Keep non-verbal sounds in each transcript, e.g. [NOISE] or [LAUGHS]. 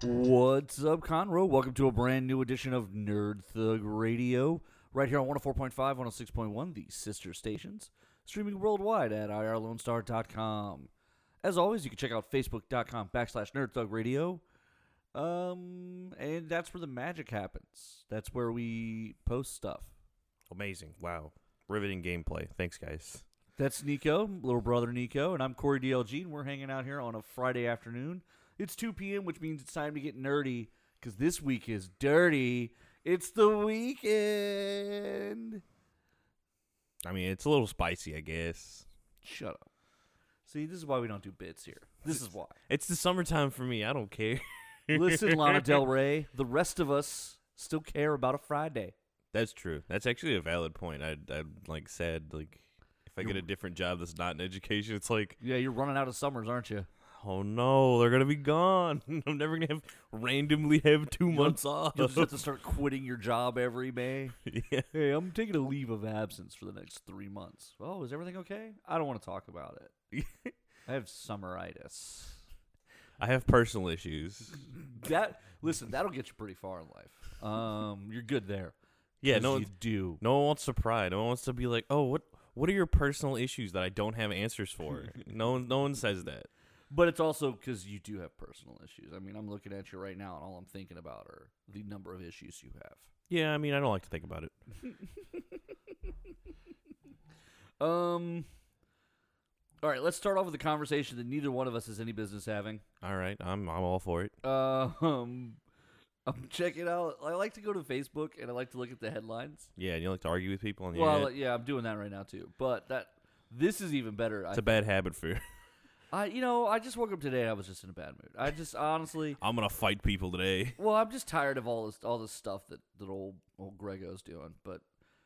What's up, Conroe? Welcome to a brand new edition of Nerd Thug Radio, right here on 104.5, 106.1, the sister stations, streaming worldwide at irlonestar.com. As always, you can check out facebook.com backslash Nerd Thug Radio. Um, and that's where the magic happens. That's where we post stuff. Amazing. Wow. Riveting gameplay. Thanks, guys. That's Nico, little brother Nico, and I'm Corey DLG, and we're hanging out here on a Friday afternoon. It's 2 p.m., which means it's time to get nerdy, because this week is dirty. It's the weekend. I mean, it's a little spicy, I guess. Shut up. See, this is why we don't do bits here. This is why. It's the summertime for me. I don't care. Listen, Lana Del [LAUGHS] Rey, the rest of us still care about a Friday. That's true. That's actually a valid point. I I like said like if I get a different job that's not in education, it's like Yeah, you're running out of summers, aren't you? Oh no, they're gonna be gone. [LAUGHS] I'm never gonna have randomly have two months off. You'll just have to [LAUGHS] start quitting your job every May. yeah. Hey, I'm taking a leave of absence for the next three months. Oh, is everything okay? I don't want to talk about it. [LAUGHS] I have summeritis. I have personal issues. That listen, that'll get you pretty far in life. Um, you're good there. Yeah, no, you do. no one wants to pry. No one wants to be like, oh, what what are your personal issues that I don't have answers for? no one, no one says that. But it's also because you do have personal issues. I mean, I'm looking at you right now, and all I'm thinking about are the number of issues you have. Yeah, I mean, I don't like to think about it. [LAUGHS] Um. All right, let's start off with a conversation that neither one of us has any business having. All right, I'm I'm all for it. Uh, um, [LAUGHS] I'm checking out. I like to go to Facebook and I like to look at the headlines. Yeah, and you like to argue with people on the Well, internet. yeah, I'm doing that right now too. But that this is even better. I, It's a bad habit for. [LAUGHS] I, you know, I just woke up today. and I was just in a bad mood. I just honestly, [LAUGHS] I'm gonna fight people today. well, I'm just tired of all this, all this stuff that that old old Grego's doing. But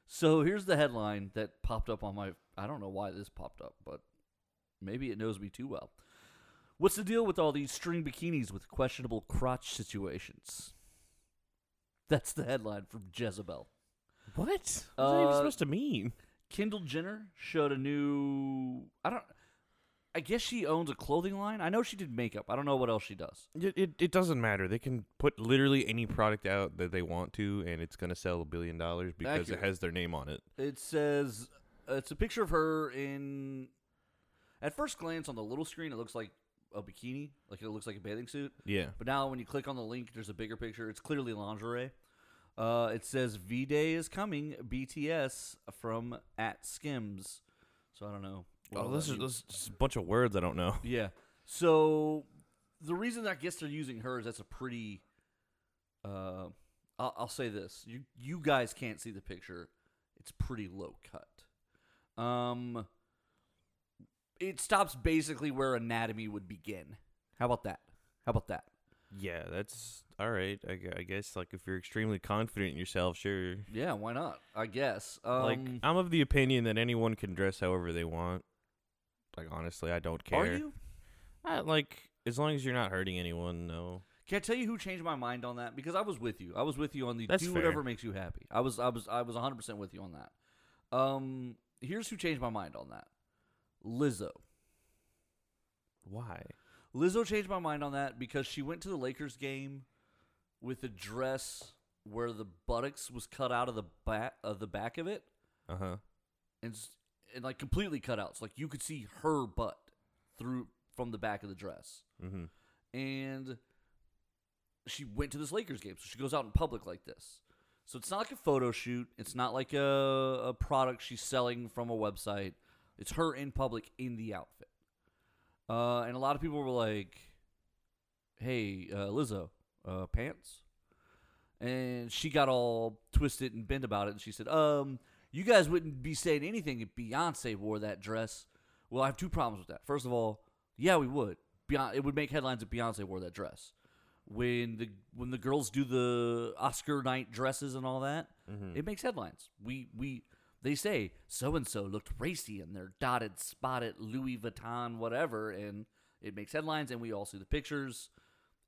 so here's the headline that popped up on my. I don't know why this popped up, but maybe it knows me too well. What's the deal with all these string bikinis with questionable crotch situations? That's the headline from Jezebel. What? What's that Uh, even supposed to mean? Kendall Jenner showed a new. I don't. I guess she owns a clothing line. I know she did makeup. I don't know what else she does. It, it it doesn't matter. They can put literally any product out that they want to, and it's gonna sell a billion dollars because Accurate. it has their name on it. It says it's a picture of her in. At first glance on the little screen, it looks like a bikini, like it looks like a bathing suit. Yeah. But now when you click on the link, there's a bigger picture. It's clearly lingerie. Uh, it says V Day is coming, BTS from at Skims. So I don't know. What Oh, this is, this is just a bunch of words I don't know. [LAUGHS] Yeah. So the reason I guess they're using her is that's a pretty. Uh, I'll, I'll say this: you you guys can't see the picture. It's pretty low cut. Um, it stops basically where anatomy would begin. How about that? How about that? Yeah, that's all right. I, I guess like if you're extremely confident in yourself, sure. Yeah, why not? I guess. Um, like I'm of the opinion that anyone can dress however they want. Like honestly, I don't care. are you? I, like as long as you're not hurting anyone, no. Can I tell you who changed my mind on that? Because I was with you. I was with you on the That's do fair. whatever makes you happy. I was I was I was 100% with you on that. Um here's who changed my mind on that. Lizzo. Why? Lizzo changed my mind on that because she went to the Lakers game with a dress where the buttocks was cut out of the back of the back of it Uh huh. and and like completely cut out. So like you could see her butt through from the back of the dress. Mm-hmm. and she went to this Lakers game. So she goes out in public like this. So it's not like a photo shoot. It's not like a, a product she's selling from a website. It's her in public in the outfit. Uh, and a lot of people were like, "Hey, uh, Lizzo, uh, pants?" And she got all twisted and bent about it. And she said, "Um, you guys wouldn't be saying anything if Beyonce wore that dress." Well, I have two problems with that. First of all, yeah, we would. Beyonce, it would make headlines if Beyonce wore that dress. When the when the girls do the Oscar night dresses and all that, Mm-hmm. it makes headlines. We we they say so and so looked racy in their dotted, spotted Louis Vuitton whatever, and it makes headlines. And we all see the pictures.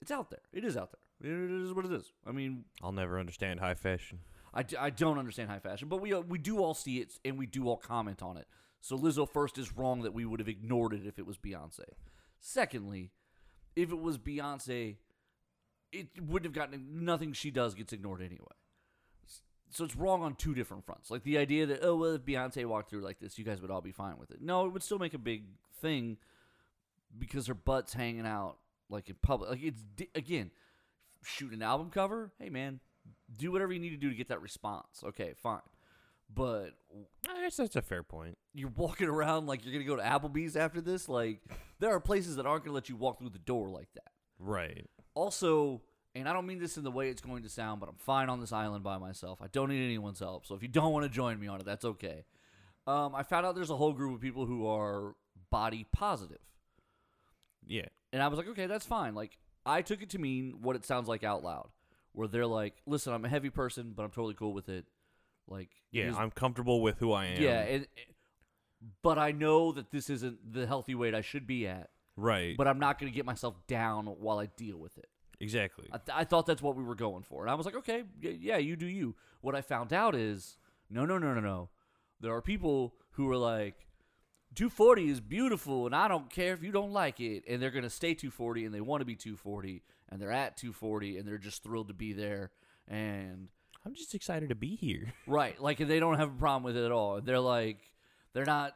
It's out there. It is out there. It is what it is. I mean, I'll never understand high fashion. I, I don't understand high fashion, but we uh, we do all see it and we do all comment on it. So Lizzo first is wrong that we would have ignored it if it was Beyonce. Secondly, if it was Beyonce, it wouldn't have gotten nothing she does gets ignored anyway. So it's wrong on two different fronts. Like the idea that oh well if Beyonce walked through like this, you guys would all be fine with it. No, it would still make a big thing because her butt's hanging out like in public. Like it's again, shoot an album cover. Hey man, do whatever you need to do to get that response. Okay, fine. But I guess that's a fair point. you're walking around like you're gonna go to Applebee's after this. Like there are places that aren't gonna let you walk through the door like that. Right. Also, and I don't mean this in the way it's going to sound, but I'm fine on this island by myself. I don't need anyone's help. So if you don't want to join me on it, that's okay. Um, I found out there's a whole group of people who are body positive. Yeah. And I was like, okay, that's fine. Like, I took it to mean what it sounds like out loud, where they're like, listen, I'm a heavy person, but I'm totally cool with it. Like, Yeah. I'm comfortable with who I am. yeah, and, but I know that this isn't the healthy weight I should be at, Right. but I'm not going to get myself down while I deal with it. exactly. I, th- I thought that's what we were going for. And I was like, okay, y- yeah, you do you. What I found out is, no, no, no, no, no. There are people who are like, 240 is beautiful, and I don't care if you don't like it. And they're going to stay 240, and they want to be 240, and they're at 240, and they're just thrilled to be there. And, I'm just excited to be here. [LAUGHS] right, like, they don't have a problem with it at all. They're like, they're not.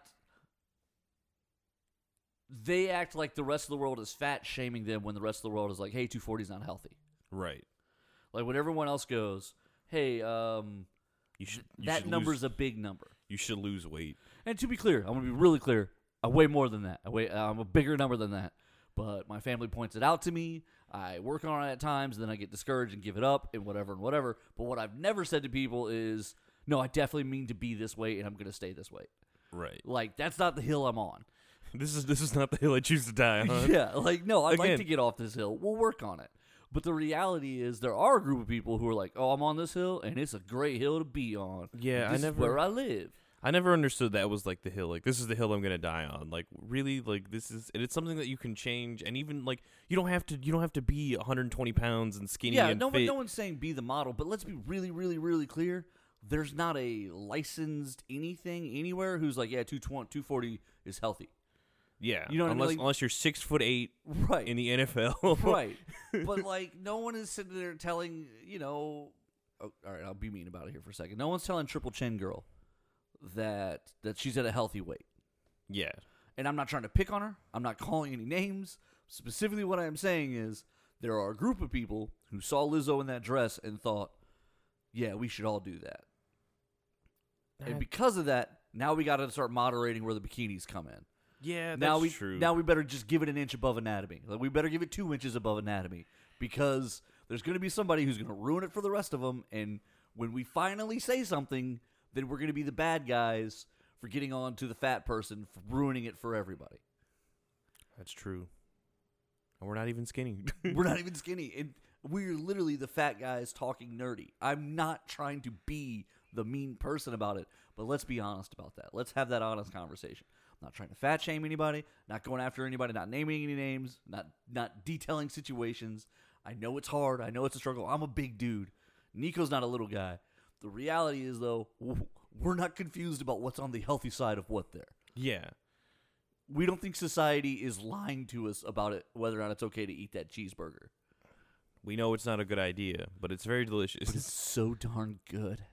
They act like the rest of the world is fat shaming them when the rest of the world is like, hey, 240 is not healthy. Right. Like when everyone else goes, "Hey, um, You should. You that should number's Lose, a big number." you should lose weight. And to be clear, I'm gonna be really clear. I weigh more than that. I weigh. I'm a bigger number than that. But my family points it out to me. I work on it at times, and then I get discouraged and give it up, and whatever and whatever. But what I've never said to people is, "No, I definitely mean to be this way, and I'm gonna stay this way." Right. Like that's not the hill I'm on. [LAUGHS] This is this is not the hill I choose to die on. [LAUGHS] yeah, like no, I'd like to get off this hill. We'll work on it. But the reality is, there are a group of people who are like, "Oh, I'm on this hill, and it's a great hill to be on." Yeah, I This is never- where I live. I never understood that was like the hill. Like this is the hill I'm gonna die on. Like really, like this is. And it's something that you can change. And even like you don't have to. You don't have to be 120 pounds and skinny. Yeah, and no, fit. no one's saying be the model, but let's be really, really, really clear. There's not a licensed anything anywhere who's like, yeah, 220, 240 is healthy. Yeah, You know what I mean? unless Like- unless you're six foot eight Right. in the NFL. right. [LAUGHS] But like, no one is sitting there telling, you know, oh, all right, I'll be mean about it here for a second. No one's telling Triple Chin Girl that that she's at a healthy weight. yeah, And I'm not trying to pick on her. I'm not calling any names. Specifically, what I am saying is there are a group of people who saw Lizzo in that dress and thought, yeah, we should all do that. And because of that, now we got to start moderating where the bikinis come in. yeah. That's now we true. now we better just give it an inch above anatomy. Like we better give it two inches above anatomy because there's going to be somebody who's going to ruin it for the rest of them. And when we finally say something, then we're going to be the bad guys for getting on to the fat person for ruining it for everybody. that's true. And we're not even skinny. [LAUGHS] we're not [LAUGHS] even skinny, and we're literally the fat guys talking nerdy. I'm not trying to be the mean person about it, but let's be honest about that. Let's have that honest conversation. I'm not trying to fat shame anybody, not going after anybody, not naming any names, not not detailing situations. I know it's hard. I know it's a struggle. I'm a big dude. Nico's not a little guy. The reality is though, we're not confused about what's on the healthy side of what there. yeah, We don't think society is lying to us about it whether or not it's okay to eat that cheeseburger. we know it's not a good idea, but it's very delicious. But it's so darn good.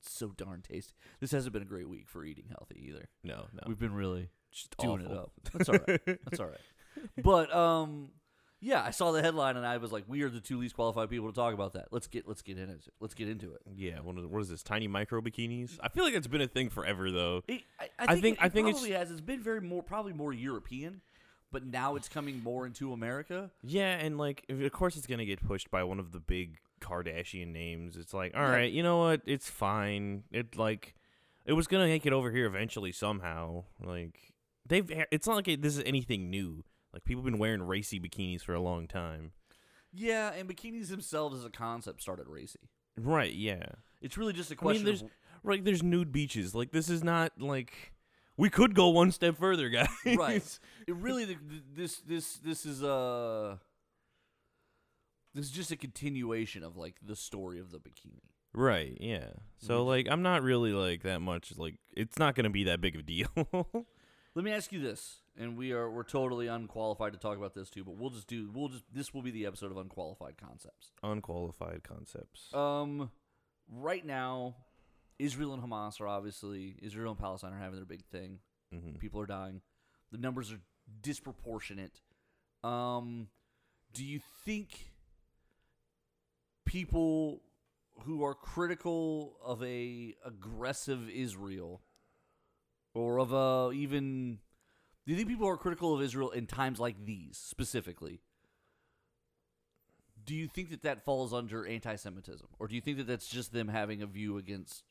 It's so darn tasty. This hasn't been a great week for eating healthy either. no, no, We've been really just doing it up. [LAUGHS] That's all right. That's all right. But um, yeah, I saw the headline and I was like, "We are the two least qualified people to talk about that." Let's get let's get into it. Let's get into it. Yeah, what is, what is this? Tiny micro bikinis? I feel like it's been a thing forever, though. It- I, I I think, think- it, I it think it's- probably has. It's been very more probably more European, but now it's coming more into America. Yeah, and like, of course, it's gonna get pushed by one of the big Kardashian names. It's like, all Yeah. right, you know what? It's fine. It like, it was gonna make it over here eventually somehow. Like, they've. It's not like it, this is anything new. Like, people have been wearing racy bikinis for a long time. Yeah, and bikinis themselves as a concept started racy. Right? Yeah. It's really just a I mean, question. there's of, like, there's nude beaches. Like, this is not like. We could go one step further, [LAUGHS] guys. right. It really the, this this this is uh this is just a continuation of like the story of the bikini. Right, yeah. So like I'm not really like that much like it's not going to be that big of a deal. [LAUGHS] Let me ask you this, and we are we're totally unqualified to talk about this too. But we'll just do we'll just this will be the episode of unqualified concepts. Unqualified concepts. Um, right now, Israel and Hamas are obviously Israel and Palestine are having their big thing. hmm People are dying. The numbers are disproportionate. Um, do you think people who are critical of a aggressive Israel or of a even do you think people are critical of Israel in times like these specifically? Do you think that that falls under anti-Semitism, or do you think that that's just them having a view against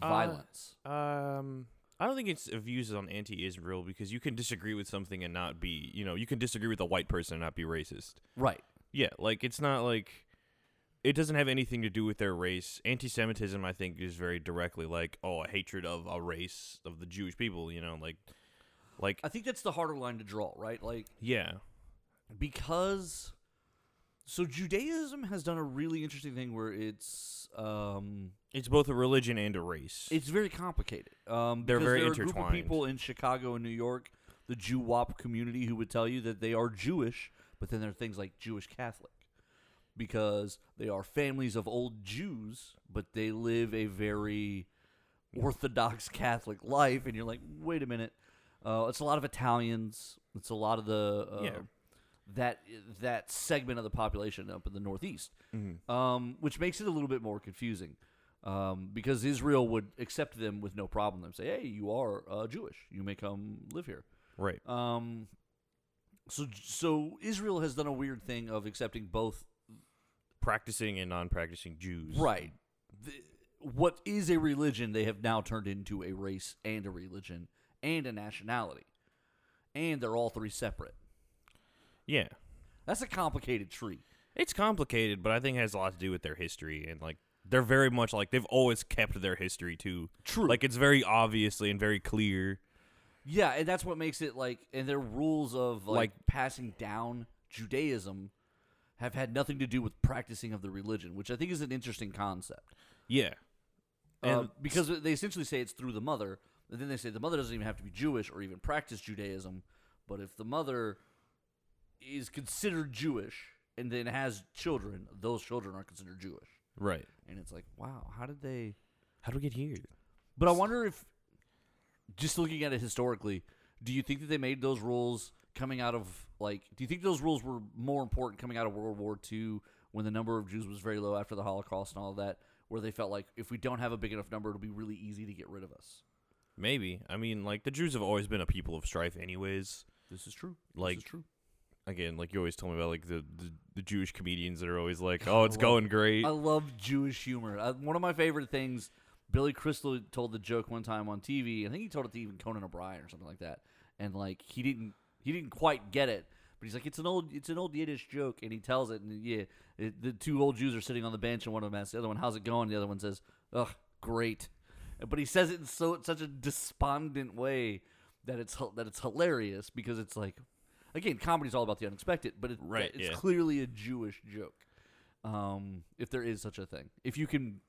Uh, violence? Um, I don't think it's views on anti-Israel because you can disagree with something and not be, you know, you can disagree with a white person and not be racist. right. Yeah, like it's not like it doesn't have anything to do with their race. Anti-Semitism, I think, is very directly like, oh, a hatred of a race of the Jewish people. You know, like, like I think that's the harder line to draw, right? Like yeah, because so Judaism has done a really interesting thing where it's um it's both a religion and a race. it's very complicated. Um They're very there are a group of intertwined. people in Chicago and New York, the Jew WAP community who would tell you that they are Jewish, but then there are things like Jewish Catholic. Because they are families of old Jews, but they live a very Orthodox Catholic life, and you're like, wait a minute, uh, it's a lot of Italians. It's a lot of the uh, Yeah. that that segment of the population up in the Northeast, Mhm. um, which makes it a little bit more confusing. Um, because Israel would accept them with no problem. Them say, "Hey, you are uh, Jewish. You may come live here." right. Um, so so Israel has done a weird thing of accepting both. Practicing and non-practicing Jews. Right. The, what is a religion they have now turned into a race and a religion and a nationality, and they're all three separate. Yeah. That's a complicated tree. It's complicated, but I think it has a lot to do with their history and like they're very much like they've always kept their history too. True. Like it's very obviously and very clear. Yeah, and that's what makes it like, and their rules of like, Like- passing down Judaism have had nothing to do with practicing of the religion, which I think is an interesting concept. Yeah. Uh, And because they essentially say it's through the mother, and then they say the mother doesn't even have to be Jewish or even practice Judaism, but if the mother is considered Jewish and then has children, those children are considered Jewish. right. And it's like, wow, how did they? How do we get here? But I wonder if, just looking at it historically, do you think that they made those rules coming out of like? Do you think those rules were more important coming out of World War II when the number of Jews was very low after the Holocaust and all of that, where they felt like if we don't have a big enough number, it'll be really easy to get rid of us? Maybe. I mean, like the Jews have always been a people of strife anyways. This is true. Like this is true. again, like you always told me about like the the, the Jewish comedians that are always like, [LAUGHS] "Oh, it's love- going great." I love Jewish humor. Uh, one of my favorite things. Billy Crystal told the joke one time on TV. I think he told it to even Conan O'Brien or something like that. And like he didn't he didn't quite get it, but he's like it's an old it's an old Yiddish joke, and he tells it. And yeah, it, the two old Jews are sitting on the bench, and one of them asks the other one, "How's it going?" The other one says, "Ugh, great." But he says it in so such a despondent way that it's that it's hilarious because it's like, again, comedy's all about the unexpected, but it, Right, it's yeah. clearly a Jewish joke um, if there is such a thing. If you can,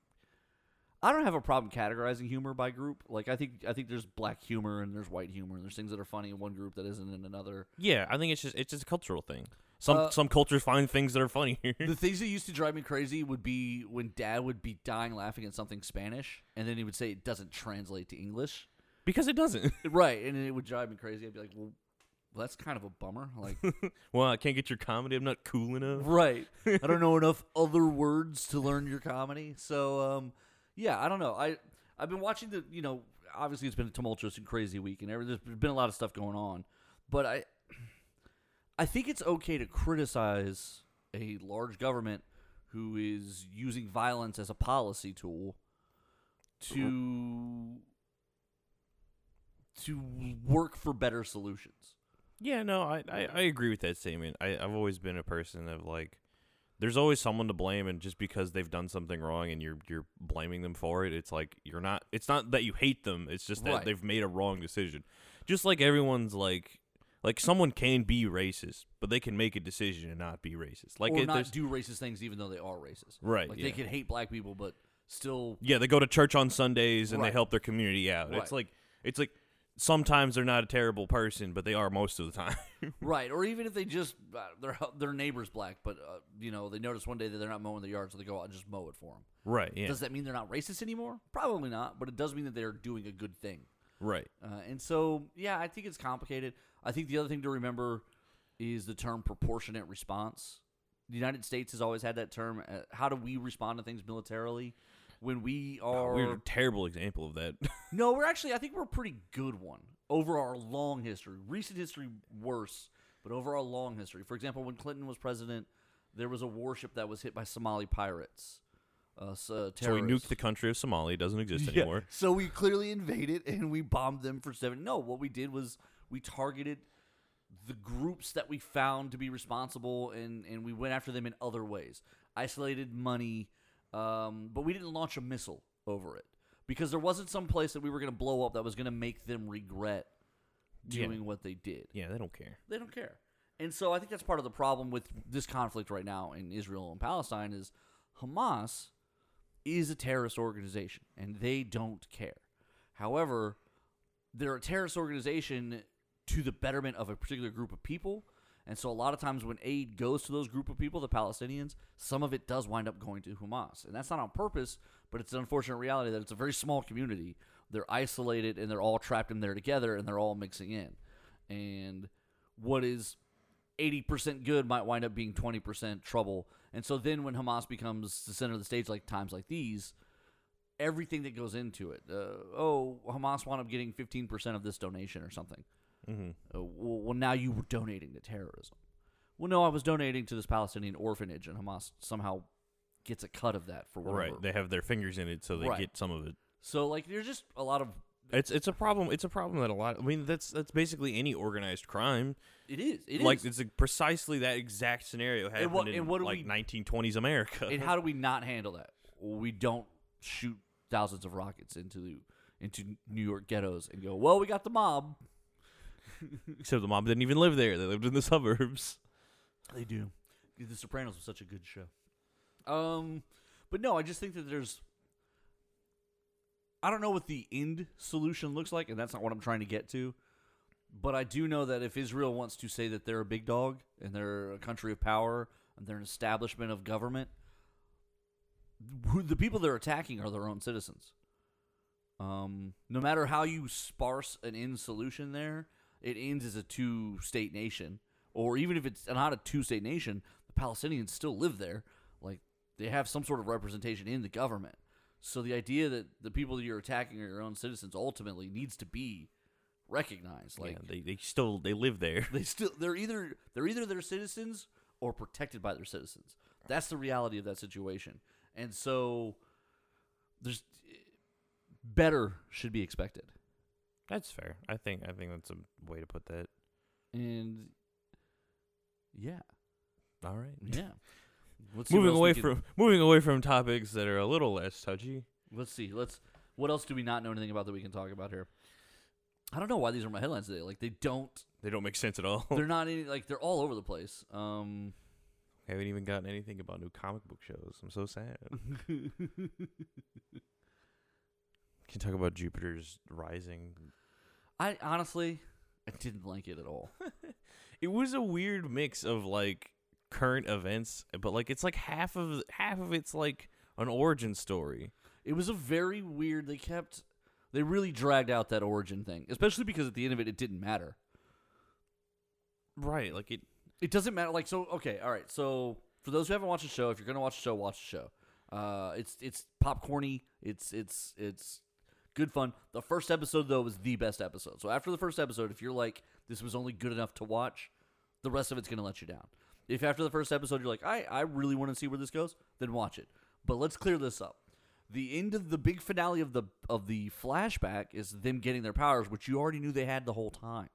I don't have a problem categorizing humor by group. Like I think I think there's black humor and there's white humor and there's things that are funny in one group that isn't in another. yeah, I think it's just it's just a cultural thing. Some Uh, some cultures find things that are funnier. [LAUGHS] the things that used to drive me crazy would be when Dad would be dying laughing at something Spanish and then he would say it doesn't translate to English. because it doesn't. [LAUGHS] right, and it would drive me crazy. I'd be like, well. well that's kind of a bummer. Like, [LAUGHS] well, I can't get your comedy. I'm not cool enough. right. I don't know enough other words to learn your comedy. So, um, yeah, I don't know. I I've been watching the, you know, obviously it's been a tumultuous and crazy week, and there's been a lot of stuff going on. But I, I think it's okay to criticize a large government who is using violence as a policy tool to to work for better solutions. Yeah, no, I, I, I agree with that statement. I, I've always been a person of like, there's always someone to blame, and just because they've done something wrong and you're you're blaming them for it, it's like you're not. It's not that you hate them. It's just that Right. they've made a wrong decision. Just like everyone's like, like someone can be racist, but they can make a decision and not be racist. Like or it, not do racist things even though they are racist. right, Like yeah. they can hate black people, but still Yeah, they go to church on Sundays and Right. they help their community out. It's like it's like sometimes they're not a terrible person, but they are most of the time. [LAUGHS] right, or even if they just uh, their their neighbor's black, but uh, you know they notice one day that they're not mowing the yard, so they go out and just mow it for them. right. Yeah. Does that mean they're not racist anymore? Probably not, but it does mean that they're doing a good thing. right. Uh, and so, yeah, I think it's complicated. I think the other thing to remember is the term proportionate response. The United States has always had that term. Uh, how do we respond to things militarily? When we are We're a terrible example of that. [LAUGHS] no, we're actually I think we're a pretty good one over our long history. Recent history worse, but over our long history. For example, when Clinton was president, there was a warship that was hit by Somali pirates. Uh, so, so we nuked the country of Somalia. It doesn't exist [LAUGHS] Yeah, anymore. So we clearly invaded and we bombed them for seven. No, what we did was we targeted the groups that we found to be responsible and, and we went after them in other ways. Isolated money, um, but we didn't launch a missile over it because there wasn't some place that we were going to blow up that was going to make them regret Yeah. doing what they did. Yeah, they don't care. They don't care. And so I think that's part of the problem with this conflict right now in Israel and Palestine is Hamas is a terrorist organization and they don't care. However, they're a terrorist organization to the betterment of a particular group of people. And so a lot of times when aid goes to those group of people, the Palestinians, some of it does wind up going to Hamas. And that's not on purpose, but it's an unfortunate reality that it's a very small community. They're isolated and they're all trapped in there together and they're all mixing in. And what is 80% good might wind up being 20% trouble. And so then when Hamas becomes the center of the stage, like times like these, everything that goes into it, uh, oh, Hamas wound up getting 15% of this donation or something. hmm Uh, well, well, now you were donating to terrorism. Well, no, I was donating to this Palestinian orphanage, and Hamas somehow gets a cut of that for whatever. Right. They have their fingers in it, so they Right. get some of it. so, like, there's just a lot of. It's it's a problem. It's a problem that a lot. I mean, that's that's basically any organized crime. It is. It is. like it's like precisely that exact scenario happened what- in and what do like we- 1920s America. and how do we not handle that? We don't shoot thousands of rockets into into New York ghettos and go, well, we got the mob. [LAUGHS] Except the mob didn't even live there; they lived in the suburbs. They do. The Sopranos was such a good show. Um, but no, I just think that there's. I don't know what the end solution looks like, and that's not what I'm trying to get to. But I do know that if Israel wants to say that they're a big dog and they're a country of power and they're an establishment of government, the people they're attacking are their own citizens. Um, no matter how you sparse an end solution there, it ends as a two state nation. Or even if it's not a two state nation, the Palestinians still live there. Like, they have some sort of representation in the government. So the idea that the people that you're attacking are your own citizens ultimately needs to be recognized. Like, yeah, they they still they live there. they [LAUGHS] still they're either they're either their citizens or protected by their citizens. That's the reality of that situation. And so there's better should be expected. That's fair. I think I think that's a way to put that. And yeah, All right. yeah. [LAUGHS] Let's see what moving else we away can- from moving away from topics that are a little less touchy. Let's see. Let's. What else do we not know anything about that we can talk about here? I don't know why these are my headlines today. Like they don't. They don't make sense at all. They're not [LAUGHS] any. Like they're all over the place. Um. haven't even gotten anything about new comic book shows. I'm so sad. [LAUGHS] Can you talk about Jupiter's rising. I honestly, I didn't like it at all. [LAUGHS] It was a weird mix of like current events, but like it's like half of half of it's like an origin story. It was a very weird. They kept. They really dragged out that origin thing, especially because at the end of it, it didn't matter. Right, like it It doesn't matter. Like so. Okay. All right. So for those who haven't watched the show, if you're gonna watch the show, watch the show. Uh, it's it's popcorny. It's it's it's good fun. The first episode though was the best episode. So after the first episode, if you're like this was only good enough to watch, the rest of it's gonna let you down. If after the first episode you're like I I really want to see where this goes, then watch it. But let's clear this up. The end of the big finale of the of the flashback is them getting their powers, which you already knew they had the whole time.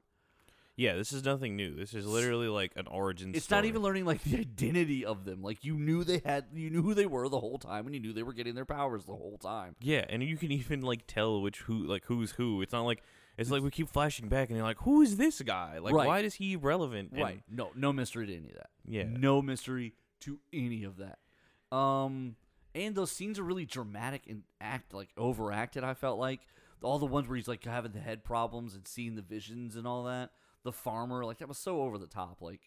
Yeah, this is nothing new. This is literally like an origin It's story. not even learning like the identity of them. Like you knew they had, you knew who they were the whole time, and you knew they were getting their powers the whole time. Yeah, and you can even like tell which who like who's who. It's not like it's like we keep flashing back and you're like, who is this guy? Like, Right. why is he relevant? And- right? No, no mystery to any of that. Yeah. no mystery to any of that. Um, and those scenes are really dramatic and act like overacted. I felt like all the ones where he's like having the head problems and seeing the visions and all that. The farmer, like that was so over the top. Like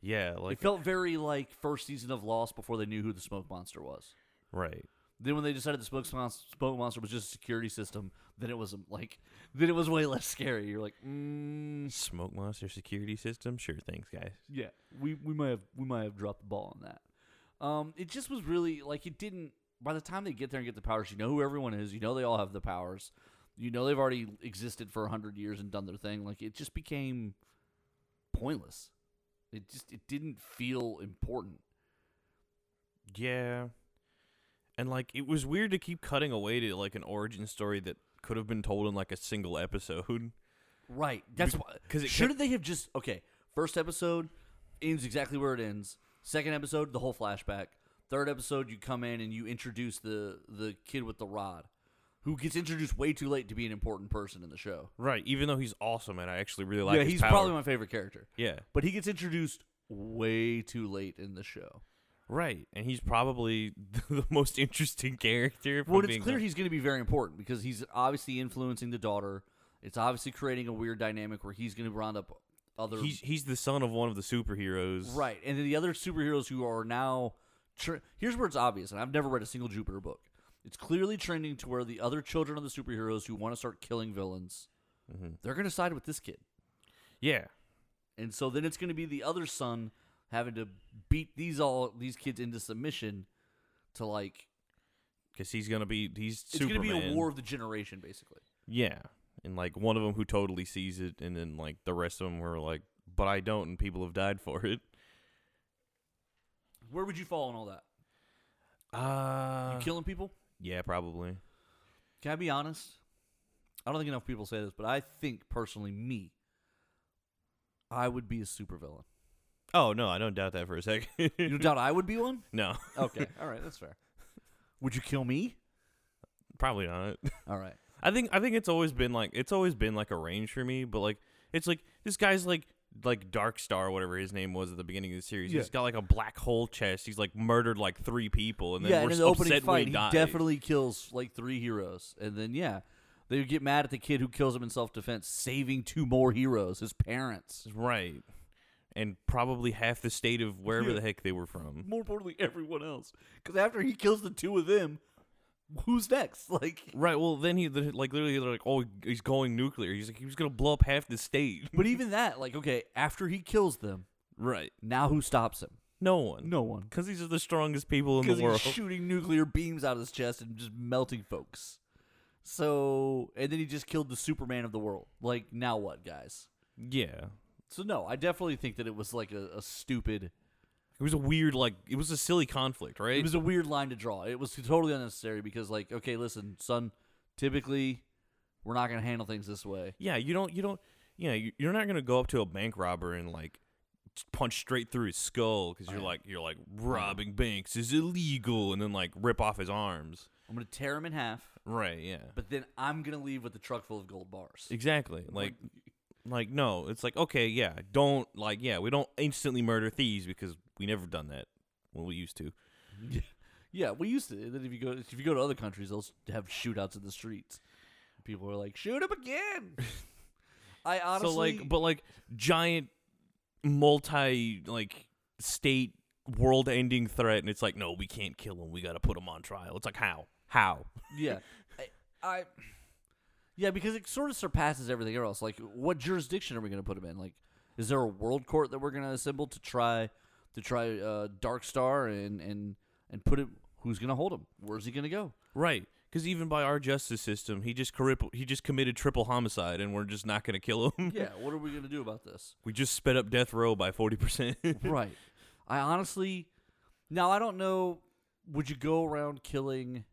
Yeah, like it felt very like first season of Lost before they knew who the smoke monster was. right. Then when they decided the smoke monster, smoke monster was just a security system, then it was like then it was way less scary. You're like, mm, Smoke monster security system. Sure, thanks, guys. yeah, we we might have we might have dropped the ball on that. Um, it just was really like it didn't. By the time they get there and get the powers, you know who everyone is. You know they all have the powers. You know they've already existed for a hundred years and done their thing. Like it just became pointless. It just it didn't feel important. Yeah. And like it was weird to keep cutting away to like an origin story that could have been told in like a single episode. Right. That's why. 'cause it shouldn't they have just okay? First episode ends exactly where it ends. Second episode, the whole flashback. Third episode, you come in and you introduce the the kid with the rod, who gets introduced way too late to be an important person in the show. Right, even though he's awesome and I actually really like yeah, he's power. probably my favorite character, Yeah. but he gets introduced way too late in the show. Right. And he's probably [LAUGHS] the most interesting character. Well, it's clear hon- he's going to be very important because he's obviously influencing the daughter. It's obviously creating a weird dynamic where he's going to round up other he's he's the son of one of the superheroes. Right, and then the other superheroes who are now. Tr- Here's where it's obvious, and I've never read a single Jupiter book. It's clearly trending to where the other children of the superheroes who want to start killing villains, Mhm. they're going to side with this kid, Yeah. and so then it's going to be the other son having to beat these all these kids into submission to like Because he's gonna be he's it's going to be a war of the generation, basically. Yeah, and like one of them who totally sees it, and then like the rest of them were like, "But I don't," and people have died for it. Where would you fall on all that? Uh You killing people? yeah, probably. Can I be honest? I don't think enough people say this, but I think personally, me, I would be a supervillain. Oh no, I don't doubt that for a second. You don't doubt I would be one? no, Okay, [LAUGHS] all right, that's fair. Would you kill me? probably not. All right. I think I think it's always been like it's always been like a range for me, but like it's like this guy's like like Dark Star, whatever his name was at the beginning of the series. Yeah. He's got like a black hole chest. He's like murdered like three people, and then yeah, we're and in s- the opening upset when fight, he he died. definitely kills like three heroes, and then yeah, they get mad at the kid who kills him in self-defense, saving two more heroes, his parents. right, and probably half the state of wherever Yeah. the heck they were from. More importantly, everyone else, because after he kills the two of them, who's next? [LAUGHS] Like, Right. Well, then he like literally they're like, oh, he's going nuclear. He's like he was gonna blow up half the state. but [LAUGHS] even that, like, okay, after he kills them, right. now who stops him? No one. No one. Because these are the strongest people in the world. he's shooting nuclear beams out of his chest and just melting folks. So, and then he just killed the Superman of the world. Like, now what, guys? yeah. So no, I definitely think that it was like a, a stupid. It was a weird, like, it was a silly conflict, right? It was a weird line to draw. It was totally unnecessary because, like, okay, listen, son. Typically, we're not gonna handle things this way. yeah, you don't, you don't, yeah, you- you're not gonna go up to a bank robber and like punch straight through his skull because you're like, you're like uh-huh. robbing banks is illegal, and then like rip off his arms. I'm gonna tear him in half, Right. Yeah. but then I'm gonna leave with a truck full of gold bars. Exactly. Like, like no, it's like okay, yeah, don't like, yeah, we don't instantly murder thieves because we never done that when we used to. [LAUGHS] yeah, we used to. Then if you go if you go to other countries, they'll have shootouts in the streets. People are like, shoot him again. [LAUGHS] I honestly, so like, but like giant, multi like state world-ending threat, and it's like, no, we can't kill him. We got to put him on trial. It's like how, how? Yeah. [LAUGHS] I, I Yeah, because it sort of surpasses everything else. Like what jurisdiction are we going to put him in? Like is there a world court that we're going to assemble to try to try uh Dark Star and and and put him who's going to hold him? Where's he going to go? Right. Because even by our justice system, he just he just committed triple homicide, and we're just not going to kill him. Yeah, [LAUGHS] what are we going to do about this? We just sped up death row by forty percent. [LAUGHS] right. I honestly Now, I don't know would you go around killing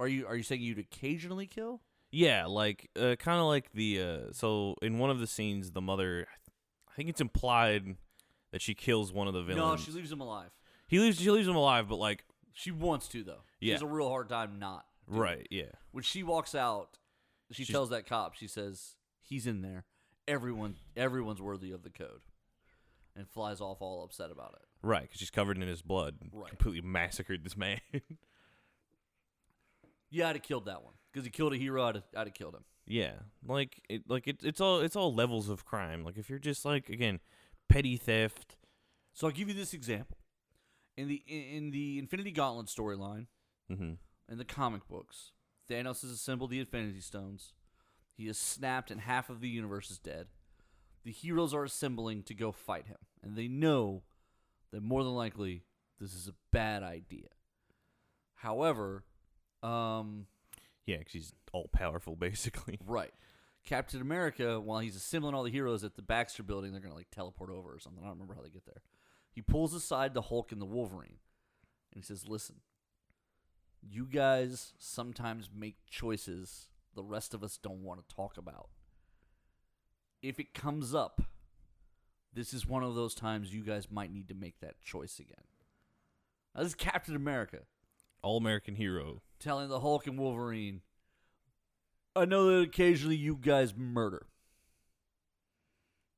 Are you are you saying you'd occasionally kill? Yeah, like uh, kind of like the uh, so in one of the scenes, the mother, I think it's implied that she kills one of the villains. No, she leaves him alive. he leaves she leaves him alive, but like She wants to though. She Yeah. has a real hard time not. it. right, yeah, When she walks out, she She's- tells that cop, she says, "He's in there. Everyone, everyone's worthy of the code," and flies off all upset about it. right, because she's covered in his blood, Right. completely massacred this man. [LAUGHS] Yeah, I'd have killed that one because he killed a hero. I'd have, I'd have killed him. Yeah, like it, like it, it's all it's all levels of crime. Like if you're just like again, petty theft. So I'll give you this example. In the in the Infinity Gauntlet storyline, Mm-hmm. in the comic books, Thanos has assembled the Infinity Stones. He is snapped, and half of the universe is dead. The heroes are assembling to go fight him, and they know that more than likely this is a bad idea. However, um, Yeah, 'cause he's all powerful [LAUGHS] basically. right, Captain America, while he's assembling all the heroes at the Baxter Building, they're gonna like teleport over or something. I don't remember how they get there. He pulls aside the Hulk and the Wolverine, and he says, "Listen, you guys sometimes make choices the rest of us don't want to talk about. If it comes up, this is one of those times you guys might need to make that choice again." Now, this is Captain America All American hero. telling the Hulk and Wolverine, I know that occasionally you guys murder.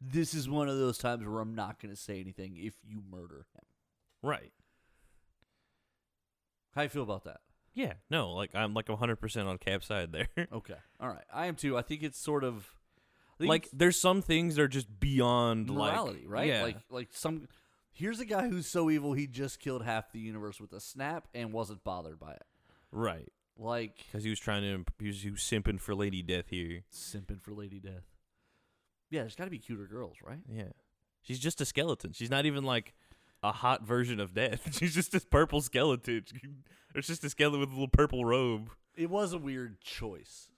This is one of those times where I'm not going to say anything if you murder him. Right. How you feel about that? Yeah. No, like I'm like 100% on Cap's side there. [LAUGHS] Okay. All right. I am too. I think it's sort of like there's some things that are just beyond morality, like, right? Yeah. Like like some here's a guy who's so evil he just killed half the universe with a snap and wasn't bothered by it. right. Like Because he was trying to he was, he was simping for Lady Death here. simping for Lady Death. Yeah, there's got to be cuter girls, right? Yeah. She's just a skeleton. She's not even like a hot version of Death. [LAUGHS] She's just this purple skeleton. It's just a skeleton with a little purple robe. It was a weird choice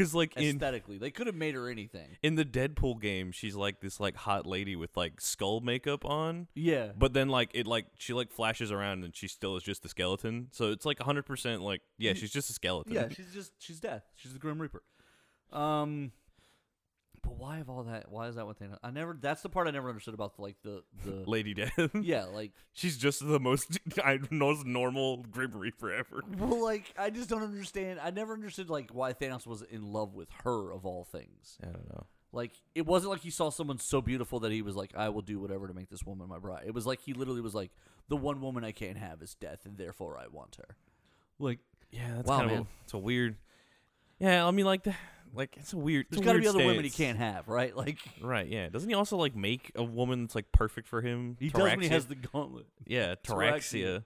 Because like in aesthetically. They could have made her anything. in the Deadpool game, she's like this like hot lady with like skull makeup on. Yeah. But then like it like she like flashes around and she still is just a skeleton. So it's like 100% like yeah, she's just a skeleton. Yeah, she's just she's death. She's the Grim Reaper. Um, but why of all that? Why is that one thing? I never. That's the part I never understood about the, like the the. [LAUGHS] Lady Death. yeah, like [LAUGHS] she's just the most [LAUGHS] I most normal Grim Reaper ever. well, like I just don't understand. I never understood like why Thanos was in love with her of all things. I don't know. Like it wasn't like he saw someone so beautiful that he was like, I will do whatever to make this woman my bride. It was like he literally was like, the one woman I can't have is death, and therefore I want her. Like Yeah, that's Wow, kind of man. a, it's a weird. Yeah, I mean like the like it's a weird. There's got to be other women he can't have, right? [LAUGHS] Like Right. Yeah. Doesn't he also like make a woman that's like perfect for him? he does when he has the gauntlet. Yeah, [LAUGHS] Terraxia. Terraxia.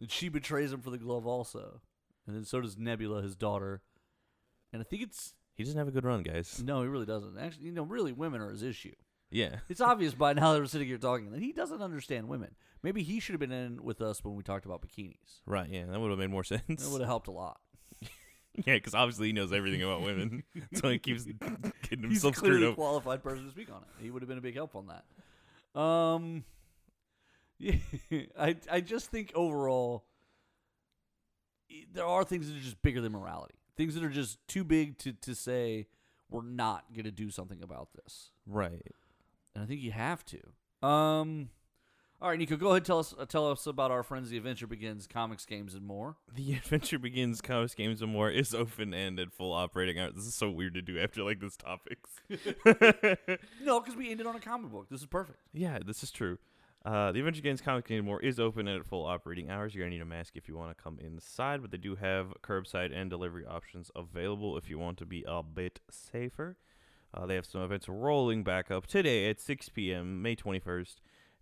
And she betrays him for the glove also. And then so does Nebula, his daughter. And I think it's He doesn't have a good run, guys. no, he really doesn't. Actually, you know, really women are his issue. Yeah. [LAUGHS] It's obvious by now that we're sitting here talking that he doesn't understand women. Maybe he should have been in with us when we talked about bikinis. Right. Yeah. That would have made more sense. That would have helped a lot. [LAUGHS] yeah, because obviously he knows everything about women, [LAUGHS] so he keeps [LAUGHS] getting He's himself clearly screwed a up. qualified person to speak on it. He would have been a big help on that. Um, yeah, I I just think overall there are things that are just bigger than morality. Things that are just too big to to say we're not going to do something about this. Right. And I think you have to. Um, all right, Nico, go ahead tell us uh, tell us about our friends. The adventure begins. Comics, games, and more. [LAUGHS] The Adventure Begins comics, games, and more is open and at full operating hours. This is so weird to do after like this topics. [LAUGHS] No, because we ended on a comic book. This is perfect. yeah, this is true. Uh, the Adventure Games Comics Game and More is open and at full operating hours. You're gonna need a mask if you want to come inside, but they do have curbside and delivery options available if you want to be a bit safer. Uh, they have some events rolling back up today at 6 p.m. May 21st.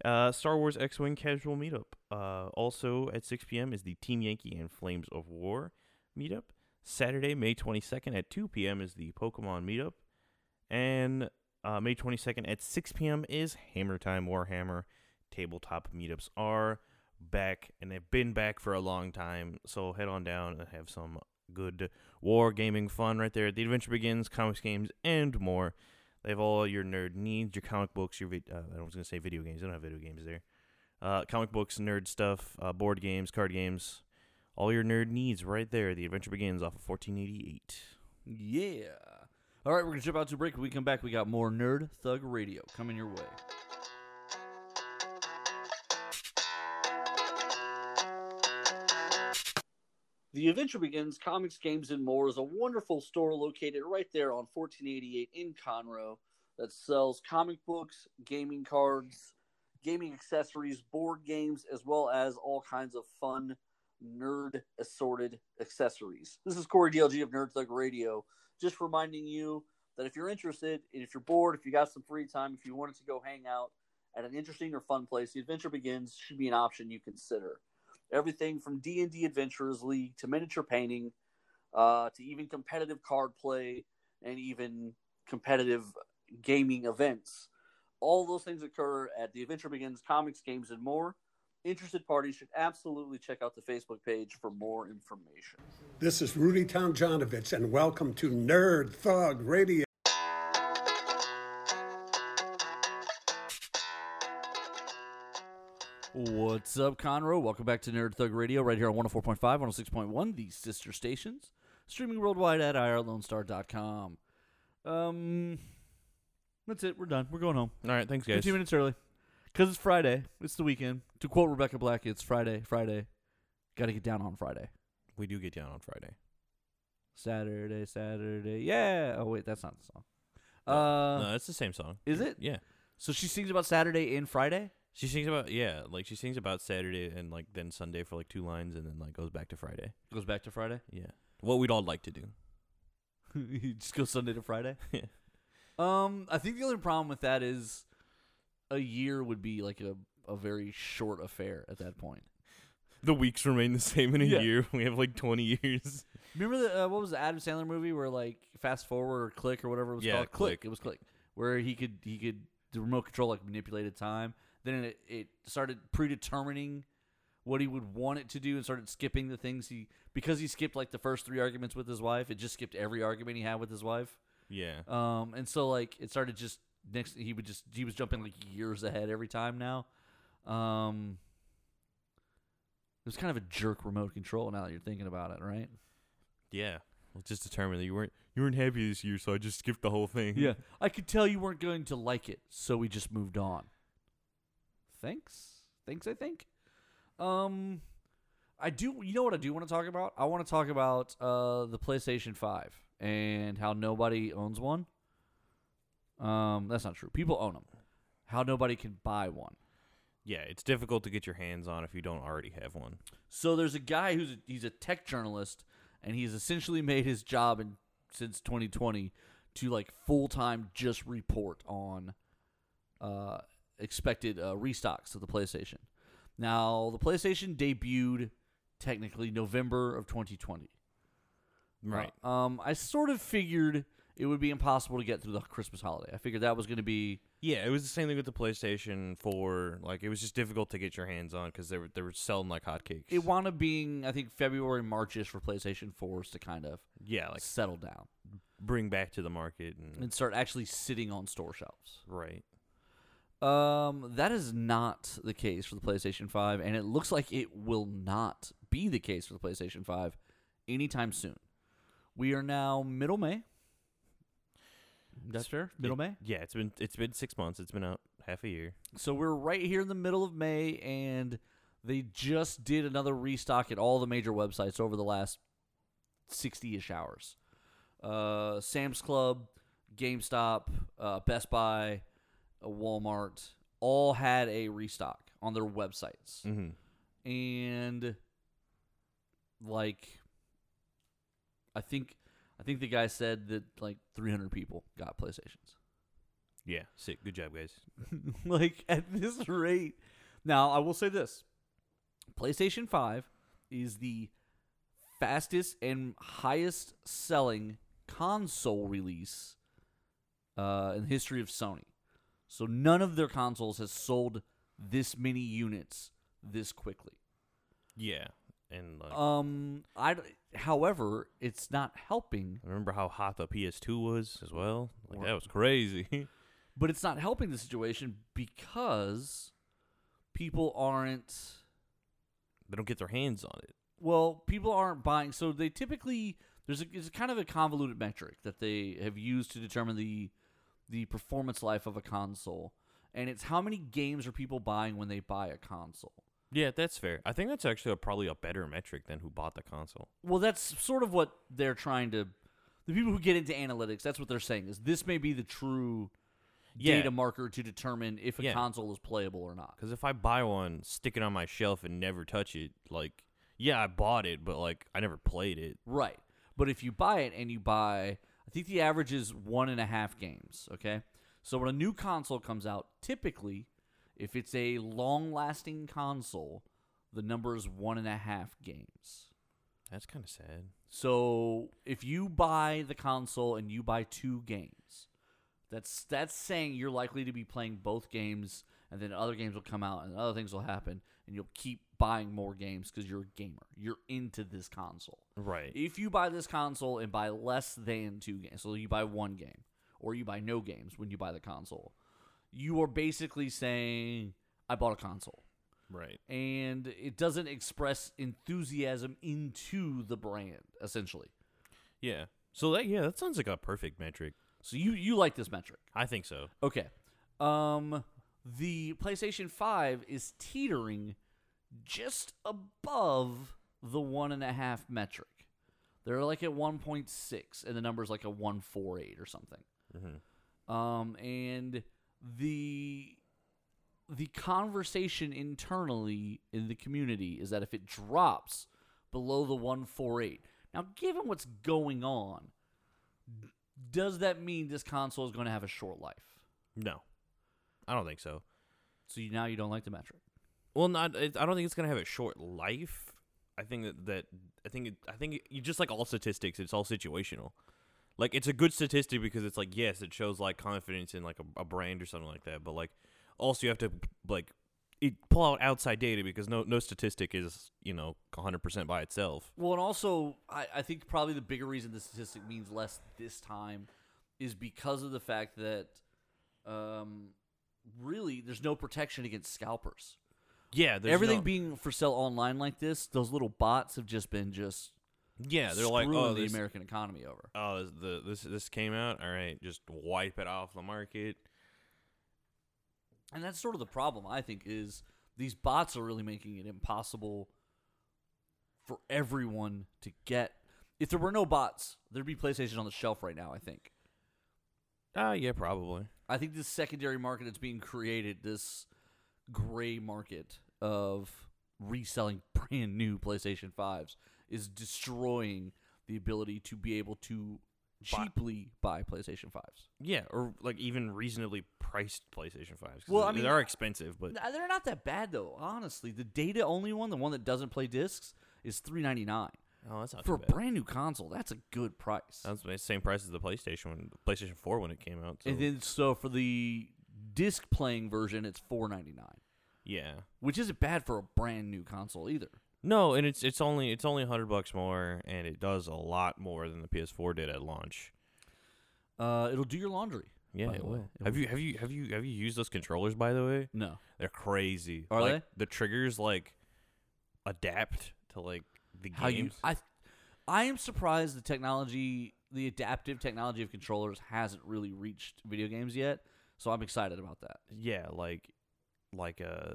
Uh, Star Wars X-wing casual meetup. Uh, also at 6 p.m. is the Team Yankee and Flames of War meetup. Saturday, May 22nd at 2 p.m. is the Pokemon meetup, and uh, May 22nd at 6 p.m. is Hammer Time Warhammer. Tabletop meetups are back, and they've been back for a long time. So head on down and have some good war gaming fun right there. The adventure begins, comics, games, and more. They have all your nerd needs, your comic books, your uh, I was gonna say video games. They don't have video games there. Uh, comic books, nerd stuff, uh, board games, card games, all your nerd needs right there. The adventure begins off of 1488. Yeah. All right, we're gonna jump out to break. When we come back, we got more Nerd Thug Radio coming your way. The Adventure Begins Comics, Games, and More is a wonderful store located right there on 1488 in Conroe that sells comic books, gaming cards, gaming accessories, board games, as well as all kinds of fun nerd assorted accessories. This is Corey DLG of Nerd Thug Radio, just reminding you that if you're interested, if you're bored, if you got some free time, if you wanted to go hang out at an interesting or fun place, the Adventure Begins should be an option you consider. Everything from D and D Adventurers League to miniature painting, uh, to even competitive card play and even competitive gaming events. All those things occur at the Adventure Begins comics, games, and more. Interested parties should absolutely check out the Facebook page for more information. This is Rudy Tomjanovich, and welcome to Nerd Thug Radio. What's up, Conroe? Welcome back to Nerd Thug Radio right here on 104.5, 106.1, the sister stations. Streaming worldwide at irlonestar.com. Um, that's it. We're done. We're going home. All right, thanks, guys. 15 minutes early. Because it's Friday. It's the weekend. To quote Rebecca Black, it's Friday, Friday. Got to get down on Friday. We do get down on Friday. Saturday, Saturday. Yeah. Oh, wait, that's not the song. Uh, no, it's the same song. Is it? Yeah. So she sings about Saturday and Friday? She sings about yeah, like she sings about Saturday and like then Sunday for like two lines and then like goes back to Friday. Goes back to Friday? Yeah. What we'd all like to do. [LAUGHS] you just go Sunday to Friday? [LAUGHS] Yeah. Um, I think the only problem with that is a year would be like a, a very short affair at that point. The weeks remain the same in a Yeah. year. [LAUGHS] We have like 20 years. Remember the uh, what was the Adam Sandler movie where like fast forward or click or whatever it was Yeah, called? Click. It was click. Where he could he could the remote control like manipulated time. Then it it started predetermining what he would want it to do and started skipping the things he because he skipped like the first three arguments with his wife. It just skipped every argument he had with his wife. Yeah. Um, and so like it started just next. He would just he was jumping like years ahead every time now. Um, it was kind of a jerk remote control. Now that you're thinking about it, right? Yeah. Well, just determined that you weren't you weren't happy this year, so I just skipped the whole thing. Yeah, I could tell you weren't going to like it, so we just moved on. Thanks, thanks. I think. Um, I do. You know what I do want to talk about? I want to talk about uh the PlayStation Five and how nobody owns one. Um, that's not true. People own them. How nobody can buy one. Yeah, it's difficult to get your hands on if you don't already have one. So there's a guy who's a, he's a tech journalist, and he's essentially made his job in since 2020 to like full time just report on uh, expected uh, restocks of the PlayStation. Now the PlayStation debuted technically November of 2020. Right. Uh, um, I sort of figured it would be impossible to get through the Christmas holiday. I figured that was going to be Yeah, it was the same thing with the PlayStation 4. Like, it was just difficult to get your hands on because they were they were selling like hotcakes. it wound up being I think February Marchish for PlayStation 4s to kind of yeah, like settle down. bring back to the market and, and start actually sitting on store shelves. right. Um, that is not the case for the PlayStation 5, and it looks like it will not be the case for the PlayStation 5 anytime soon. We are now middle May. That's fair. Middle May. Yeah, it's been it's been six months. It's been out half a year. So we're right here in the middle of May, and they just did another restock at all the major websites over the last 60 ish hours. Uh, Sam's Club, GameStop, uh, Best Buy, uh, Walmart all had a restock on their websites. Mm-hmm. And, like, I think. I think the guy said that like 300 people got PlayStations. Yeah, sick. Good job, guys. [LAUGHS] like at this rate. Now, I will say this. PlayStation 5 is the fastest and highest selling console release uh, in the history of Sony. So none of their consoles has sold this many units this quickly. Yeah, and like, Um, I however, it's not helping remember how hot the PS2 was as well. Like Or- that was crazy. [LAUGHS] but it's not helping the situation because people aren't they don't get their hands on it. well people aren't buying so they typically there's a, it's kind of a convoluted metric that they have used to determine the the performance life of a console and it's how many games are people buying when they buy a console Yeah, that's fair. I think that's actually a, probably a better metric than who bought the console. well that's sort of what they're trying to the people who get into analytics that's what they're saying is this may be the true Yeah. data marker to determine if a Yeah. console is playable or not Because if I buy one, stick it on my shelf, and never touch it, like Yeah, I bought it, but like I never played it. Right. But if you buy it and you buy, I think the average is one and a half games. Okay. So when a new console comes out, typically, if it's a long lasting console, the number is one and a half games. That's kind of sad. So if you buy the console and you buy two games, that's that's saying you're likely to be playing both games, and then other games will come out and other things will happen, and you'll keep buying more games because you're a gamer. You're into this console. Right. If you buy this console and buy less than two games, so you buy one game or you buy no games when you buy the console, you are basically saying, I bought a console. Right. And it doesn't express enthusiasm into the brand, essentially. Yeah. So that yeah, that sounds like a perfect metric. So you, you like this metric. I think so. Okay. Um the PlayStation 5 is teetering just above the one and a half metric. They're like at 1.6, and the number's like a 148 or something. Mm-hmm. Um, and the the conversation internally in the community is that if it drops below the 148, now given what's going on, does that mean this console is going to have a short life? No, I don't think so. So you, now you don't like the metric. Well, not. It, I don't think it's gonna have a short life. I think that that I think it, I think it, you just like all statistics. It's all situational. Like it's a good statistic because it's like yes, it shows like confidence in like a, a brand or something like that. But like also you have to like it, pull out outside data because no no statistic is you know 100 percent by itself. Well, and also, I, I think probably the bigger reason the statistic means less this time is because of the fact that um, really there's no protection against scalpers. Yeah, there's Everything no- being for sale online like this, those little bots have just been just yeah they're like oh the this, American economy over. oh this- the this this came out all right just wipe it off the market. And that's sort of the problem, I think, is these bots are really making it impossible for everyone to get. If there were no bots, there'd be PlayStation on the shelf right now, I think. Ah yeah probably. I think this secondary market that's being created, this gray market of reselling brand new PlayStation 5s, is destroying the ability to be able to cheaply buy PlayStation 5s. Yeah, or like even reasonably priced PlayStation 5s. Well, I mean, they are expensive, but They're not that bad though, honestly. The data only one, the one that doesn't play discs, is 399 oh, that's not for a bad. brand new console. That's a good price. That's the same price as the PlayStation when PlayStation 4 when it came out. So and then so for the disc playing version, it's 499, yeah. which isn't bad for a brand new console either. No, and it's it's only it's only 100 bucks more and it does a lot more than the PS4 did at launch. Uh, it'll do your laundry. Yeah, it will. Have you have you have you have you used those controllers by the way? No. They're crazy. Are like, they? The triggers like adapt to like the games. How you? I, I am surprised the technology, the adaptive technology of controllers, hasn't really reached video games yet. So I'm excited about that. yeah, like like uh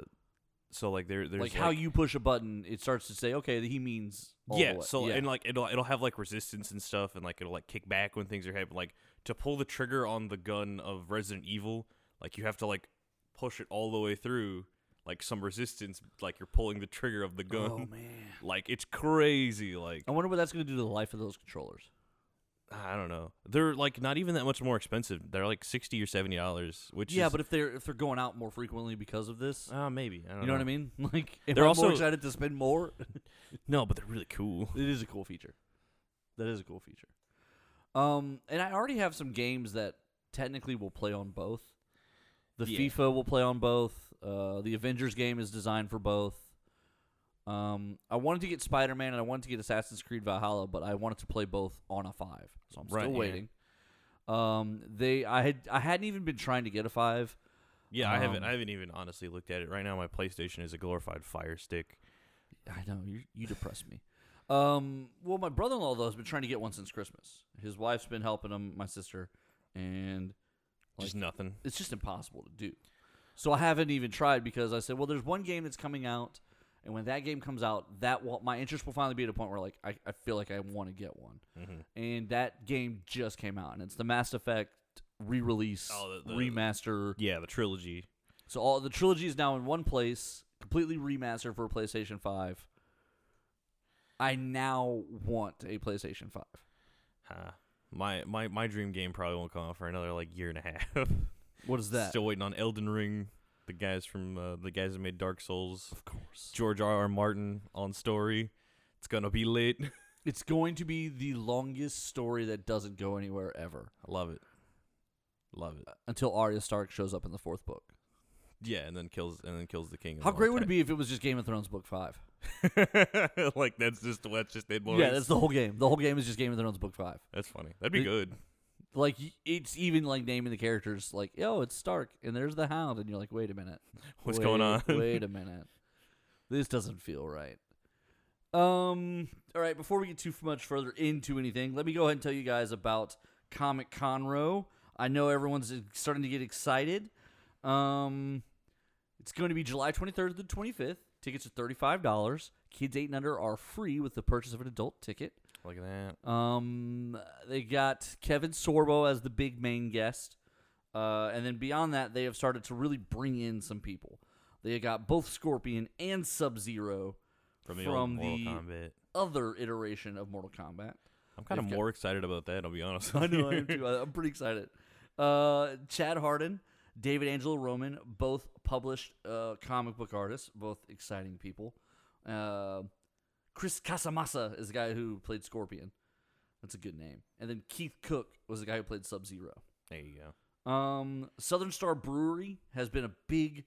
so like there there's like, how you push a button, it starts to say, okay, he means. all the yeah way. so yeah. and like it'll it'll have like resistance and stuff and like it'll like kick back when things are happening like to pull the trigger on the gun of resident evil like you have to like push it all the way through like some resistance like you're pulling the trigger of the oh, gun Oh man. like it's crazy like I wonder what that's going to do to the life of those controllers. I don't know they're like not even that much more expensive they're like 60 or 70 dollars which yeah, is, but if they're if they're going out more frequently because of this, uh, maybe I don't you know, what I mean? [LAUGHS] Like, They're I'm also- more excited to spend more, [LAUGHS] no but they're really cool [LAUGHS] it is a cool feature. That is a cool feature. Um, and I already have some games that technically will play on both. The Yeah. FIFA will play on both. Uh, the Avengers game is designed for both. Um, I wanted to get Spider Man and I wanted to get Assassin's Creed Valhalla, but I wanted to play both on a five, so I'm Right, still yeah. waiting. Um, they I had I hadn't even been trying to get a five. yeah i haven't Um, i haven't even honestly looked at it right now my playstation is a glorified fire stick I know you you depress me. Um, well, my brother-in-law though has been trying to get one since Christmas. His wife's been helping him, my sister, and just nothing it's just impossible to do. So I haven't even tried because I said, well, there's one game that's coming out, and when that game comes out, that will, my interest will finally be at a point where like I, I feel like I want to get one. Mhm. And that game just came out, and it's the Mass Effect re-release, Oh, the- the- remaster. yeah the trilogy So all the trilogy is now in one place, completely remastered for PlayStation Five. I now want a PlayStation Five. Huh. My my my dream game probably won't come out for another like year and a half. What is that? Still waiting on Elden Ring. The guys from uh, the guys that made Dark Souls. of course. George R. R. Martin on story. It's gonna be lit. [LAUGHS] It's going to be the longest story that doesn't go anywhere ever I love it. Love it. until Arya Stark shows up in the fourth book. Yeah, and then kills and then kills the king. How great would it be if it was just Game of Thrones book five? [LAUGHS] like that's just that's just it. Yeah, that's the whole game. The whole game is just Game of Thrones book five. That's funny. That'd be The- good. Like it's even like naming the characters like, oh it's Stark, and there's the Hound, and you're like, wait a minute, [LAUGHS] What's going on? Wait- wait a minute, this doesn't feel right. Um. All right. Before we get too much further into anything, let me go ahead and tell you guys about Comic Conroe. I know everyone's starting to get excited. Um, it's going to be July 23rd to the 25th. Tickets are $35. Kids 8 and under are free with the purchase of an adult ticket. Look at that. Um, they got Kevin Sorbo as the big main guest, uh, and then beyond that, they have started to really bring in some people. They got both Scorpion and Sub Zero From the from the other iteration of Mortal Kombat. I'm kind of they've got- more excited about that. I'll be honest. I know, I am too. I'm pretty excited. Uh, Chad Harden, David Angelo Roman, both published uh, comic book artists, both exciting people. Uh, Chris Casamassa is the guy who played Scorpion. That's a good name. And then Keith Cook was the guy who played Sub Zero. There you go. Um, Southern Star Brewery has been a big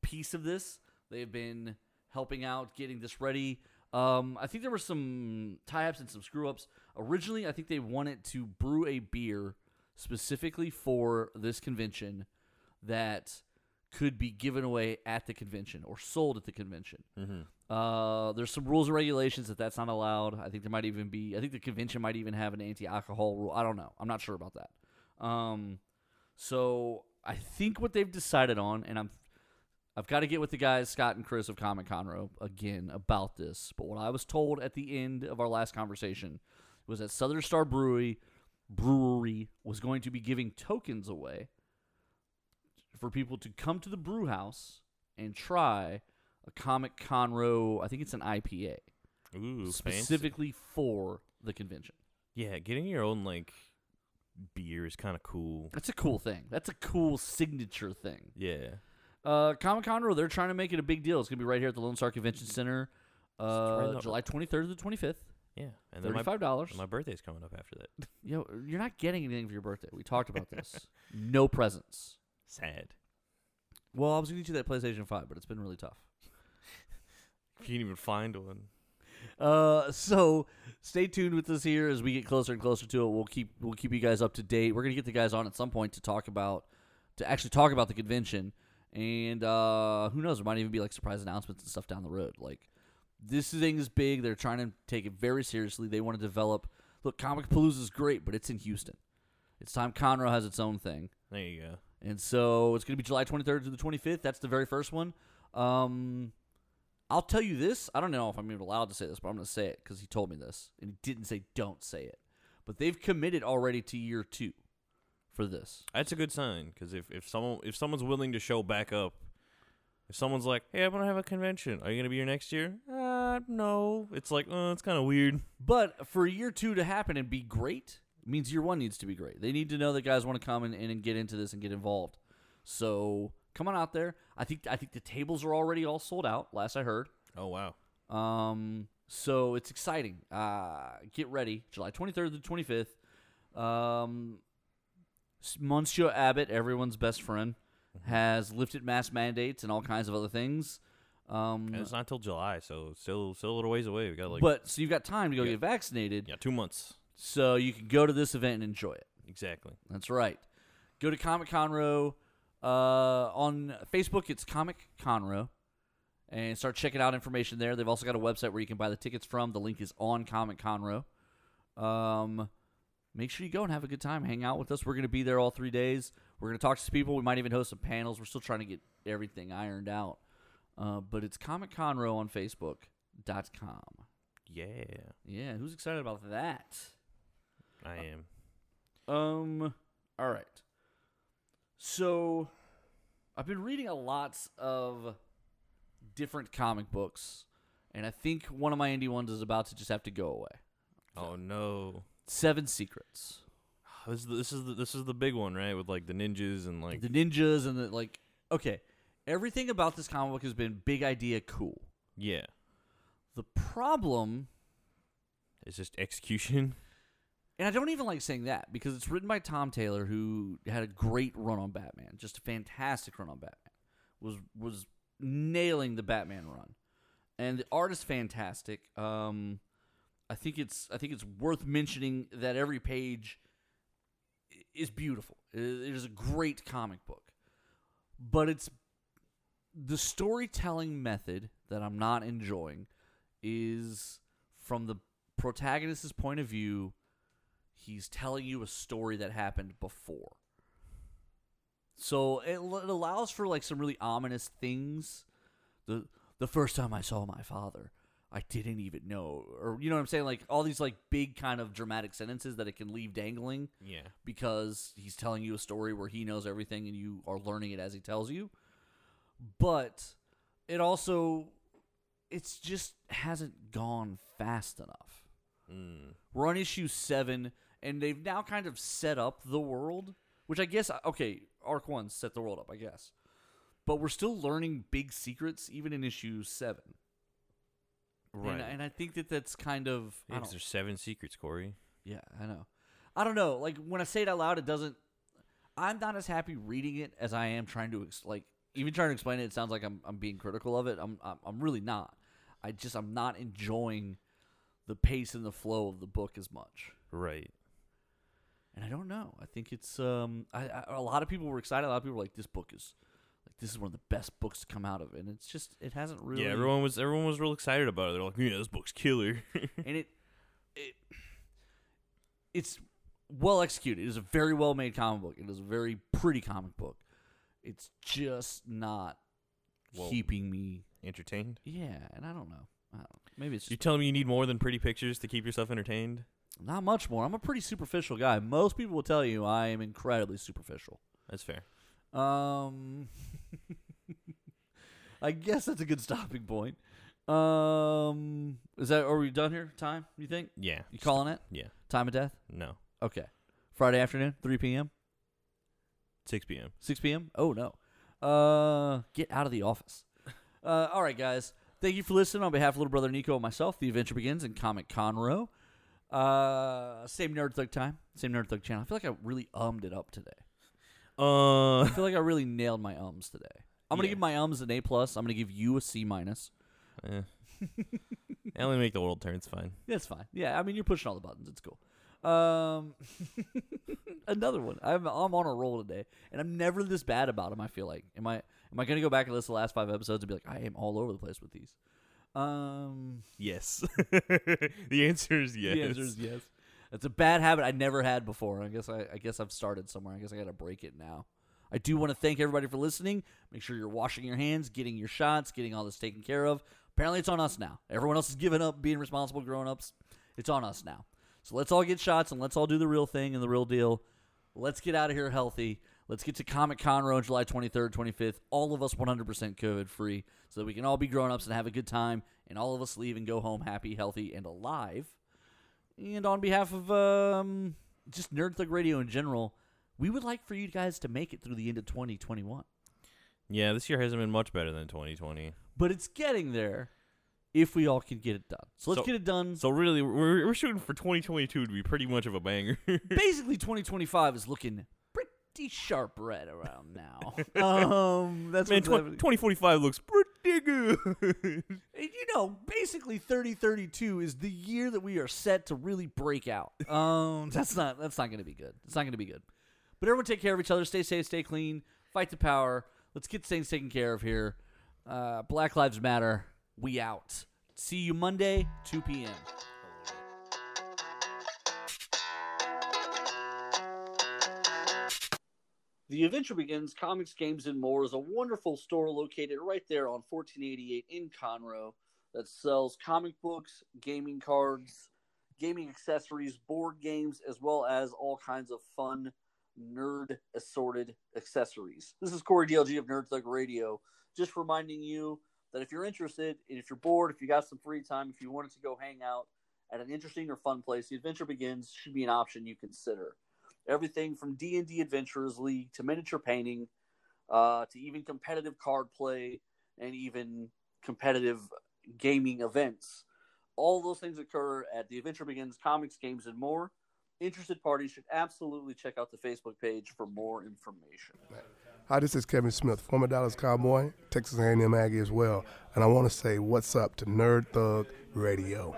piece of this. They have been helping out getting this ready. Um, I think there were some tie-ups and some screw-ups. Originally, I think they wanted to brew a beer specifically for this convention that could be given away at the convention or sold at the convention. Mm-hmm. Uh, there's some rules and regulations that that's not allowed. I think there might even be. I think the convention might even have an anti-alcohol rule. I don't know. I'm not sure about that. Um, so I think what they've decided on, and I'm, I've got to get with the guys Scott and Chris of Comic Conroe again about this. But what I was told at the end of our last conversation was that Southern Star Brewery Brewery was going to be giving tokens away for people to come to the brew house and try a Comic Conroe. I think it's an IPA Ooh, fancy. specifically for the convention. Yeah, getting your own like beer is kind of cool. That's a cool thing. That's a cool signature thing. Yeah. Uh, Comic Conroe, they're trying to make it a big deal. It's gonna be right here at the Lone Star Convention Center, uh. July 23rd to the 25th. Yeah. And my, Thirty-five dollars. and my birthday's coming up after that. [LAUGHS] Yo, you're not getting anything for your birthday. We talked about this. [LAUGHS] no presents. Sad. Well, I was gonna get you that PlayStation Five, but it's been really tough. You can't even find one. Uh, so stay tuned with us here as we get closer and closer to it. We'll keep we'll keep you guys up to date. We're gonna get the guys on at some point to talk about to actually talk about the convention, and uh, who knows, there might even be like surprise announcements and stuff down the road. Like this thing is big. They're trying to take it very seriously. They want to develop. Look, Comicpalooza is great, but it's in Houston. It's time Conroe has its own thing. There you go. And so it's going to be July 23rd to the 25th. That's the very first one. Um, I'll tell you this. I don't know if I'm even allowed to say this, but I'm going to say it because he told me this. And he didn't say don't say it. But they've committed already to year two for this. That's a good sign because if, if someone if someone's willing to show back up, if someone's like, "Hey, I'm gonna have a convention. Are you gonna be here next year?" Uh, no. It's like, uh, it's kind of weird. But for year two to happen and be great means year one needs to be great. They need to know that guys want to come in and get into this and get involved. So come on out there. I think I think the tables are already all sold out. Last I heard. Oh wow. Um, so it's exciting. Uh, get ready, July 23rd to 25th. Um, Monsieur Abbott, everyone's best friend, has lifted mask mandates and all kinds of other things. Um, And it's not till July, so still still a little ways away. We got like but so you've got time to go Yeah. get vaccinated, yeah, two months so you can go to this event and enjoy it. exactly. That's right. Go to Comic Conroe. Uh, on Facebook, it's Comic Conroe. And start checking out information there. They've also got a website where you can buy the tickets from. The link is on Comic Conroe. Um, make sure you go and have a good time. Hang out with us. We're going to be there all three days. We're going to talk to people. We might even host some panels. We're still trying to get everything ironed out. Uh, but it's Comic Conroe on Facebook.com. Yeah, Yeah, who's excited about that? I am. Um. All right. So, I've been reading a lots of different comic books, and I think one of my indie ones is about to just have to go away. Oh no. Seven Secrets. Ah, this is the, this is the, this is the big one, right? With like the ninjas and like the ninjas and the like. Okay, everything about this comic book has been big idea, cool. yeah, The problem, is just execution. And I don't even like saying that because it's written by Tom Taylor, who had a great run on Batman, just a fantastic run on Batman. Was was nailing the Batman run, and the art is fantastic. Um, I think it's I think it's worth mentioning that every page is beautiful. It it is a great comic book, but it's the storytelling method that I'm not enjoying is from the protagonist's point of view. He's telling you a story that happened before. So it, it allows for like some really ominous things. The the first time I saw my father, I didn't even know, or you know what I'm saying, like all these like big kind of dramatic sentences that it can leave dangling Yeah, because he's telling you a story where he knows everything and you are learning it as he tells you. But it also it's just hasn't gone fast enough. mm. We're on issue 7 and they've now kind of set up the world, which I guess okay, arc 1 set the world up, I guess. But we're still learning big secrets even in issue 7. right. And, and I think that that's kind of Yeah, there's seven secrets, Corey. yeah, I know. I don't know. Like when I say it out loud, it doesn't. I'm not as happy reading it as I am trying to ex- like even trying to explain it. It sounds like I'm I'm being critical of it. I'm I'm, I'm really not. I just I'm not enjoying the pace and the flow of the book as much. Right. And I don't know. I think it's um. I, I a lot of people were excited. A lot of people were like, "This book is like this is one of the best books to come out of," it. and it's just it hasn't really. Yeah, everyone was everyone was real excited about it. They're like, yeah, this book's killer. [LAUGHS] and it it it's well executed. It is a very well made comic book. It is a very pretty comic book. It's just not Well- keeping me. Entertained. Yeah, and I don't know. I don't, maybe it's You just telling me you need more than pretty pictures to keep yourself entertained? not much more. I'm a pretty superficial guy. Most people will tell you I am incredibly superficial. That's fair. Um, [LAUGHS] I guess that's a good stopping point. Um, is that are we done here? Time? You think? Yeah. You calling it? Yeah. Time of death? No. Okay. Friday afternoon, 3 p.m., 6 p.m. 6 p.m. Oh no. Uh, get out of the office. [LAUGHS] Uh, all right, guys. Thank you for listening. On behalf of little brother Nico and myself, the adventure begins in Comic Conroe. Uh, same Nerd Thug time, same Nerd Thug channel. I feel like I really ummed it up today. Uh, I feel like I really nailed my ums today. I'm gonna Yeah. give my ums an A plus. I'm gonna give you a C minus. eh. [LAUGHS] I only make the world turn. It's fine. That's fine. Yeah, I mean you're pushing all the buttons. It's cool. Um, [LAUGHS] another one. I'm I'm on a roll today, and I'm never this bad about them. I feel like. Am I am I gonna go back and listen to the last five episodes and be like I am all over the place with these? Um, Yes. [LAUGHS] the answer is yes. the answer is yes. It's a bad habit I never had before. I guess I, I guess I've started somewhere. I guess I got to break it now. I do want to thank everybody for listening. Make sure you're washing your hands, getting your shots, getting all this taken care of. Apparently, it's on us now. Everyone else is giving up being responsible grown ups. It's on us now. So let's all get shots and let's all do the real thing and the real deal. Let's get out of here healthy. Let's get to Comic Conroe on July 23rd, 25th. All of us 100% COVID free so that we can all be grown ups and have a good time and all of us leave and go home happy, healthy, and alive. And on behalf of um, just Nerd Thug Radio in general, we would like for you guys to make it through the end of 2021. Yeah, this year hasn't been much better than 2020. But it's getting there if we all can get it done. So let's So- get it done. So really, we're, we're shooting for 2022 to be pretty much of a banger. [LAUGHS] Basically, 2025 is looking pretty sharp right around now. [LAUGHS] um, that's Man, 20, 2045 looks pretty good. [LAUGHS] And, you know, basically 3032 is the year that we are set to really break out. Um, that's not that's not going to be good. It's not going to be good. But everyone take care of each other. Stay safe, stay clean. Fight the power. Let's get things taken care of here. Uh, Black Lives Matter. We out. See you Monday, 2 p.m. The Adventure Begins Comics, Games, and More is a wonderful store located right there on 1488 in Conroe that sells comic books, gaming cards, gaming accessories, board games, as well as all kinds of fun, nerd assorted accessories. This is Corey DLG of Nerd Thug Radio, just reminding you that if you're interested if you're bored, if you got some free time, if you wanted to go hang out at an interesting or fun place, the Adventure Begins should be an option you consider. Everything from D and D Adventurers League to miniature painting, uh, to even competitive card play and even competitive gaming events. All those things occur at the Adventure Begins comics, games, and more. Interested parties should absolutely check out the Facebook page for more information. Hi, this is Kevin Smith, former Dallas Cowboy, Texas A&M Aggie as well, and I want to say what's up to Nerd Thug Radio.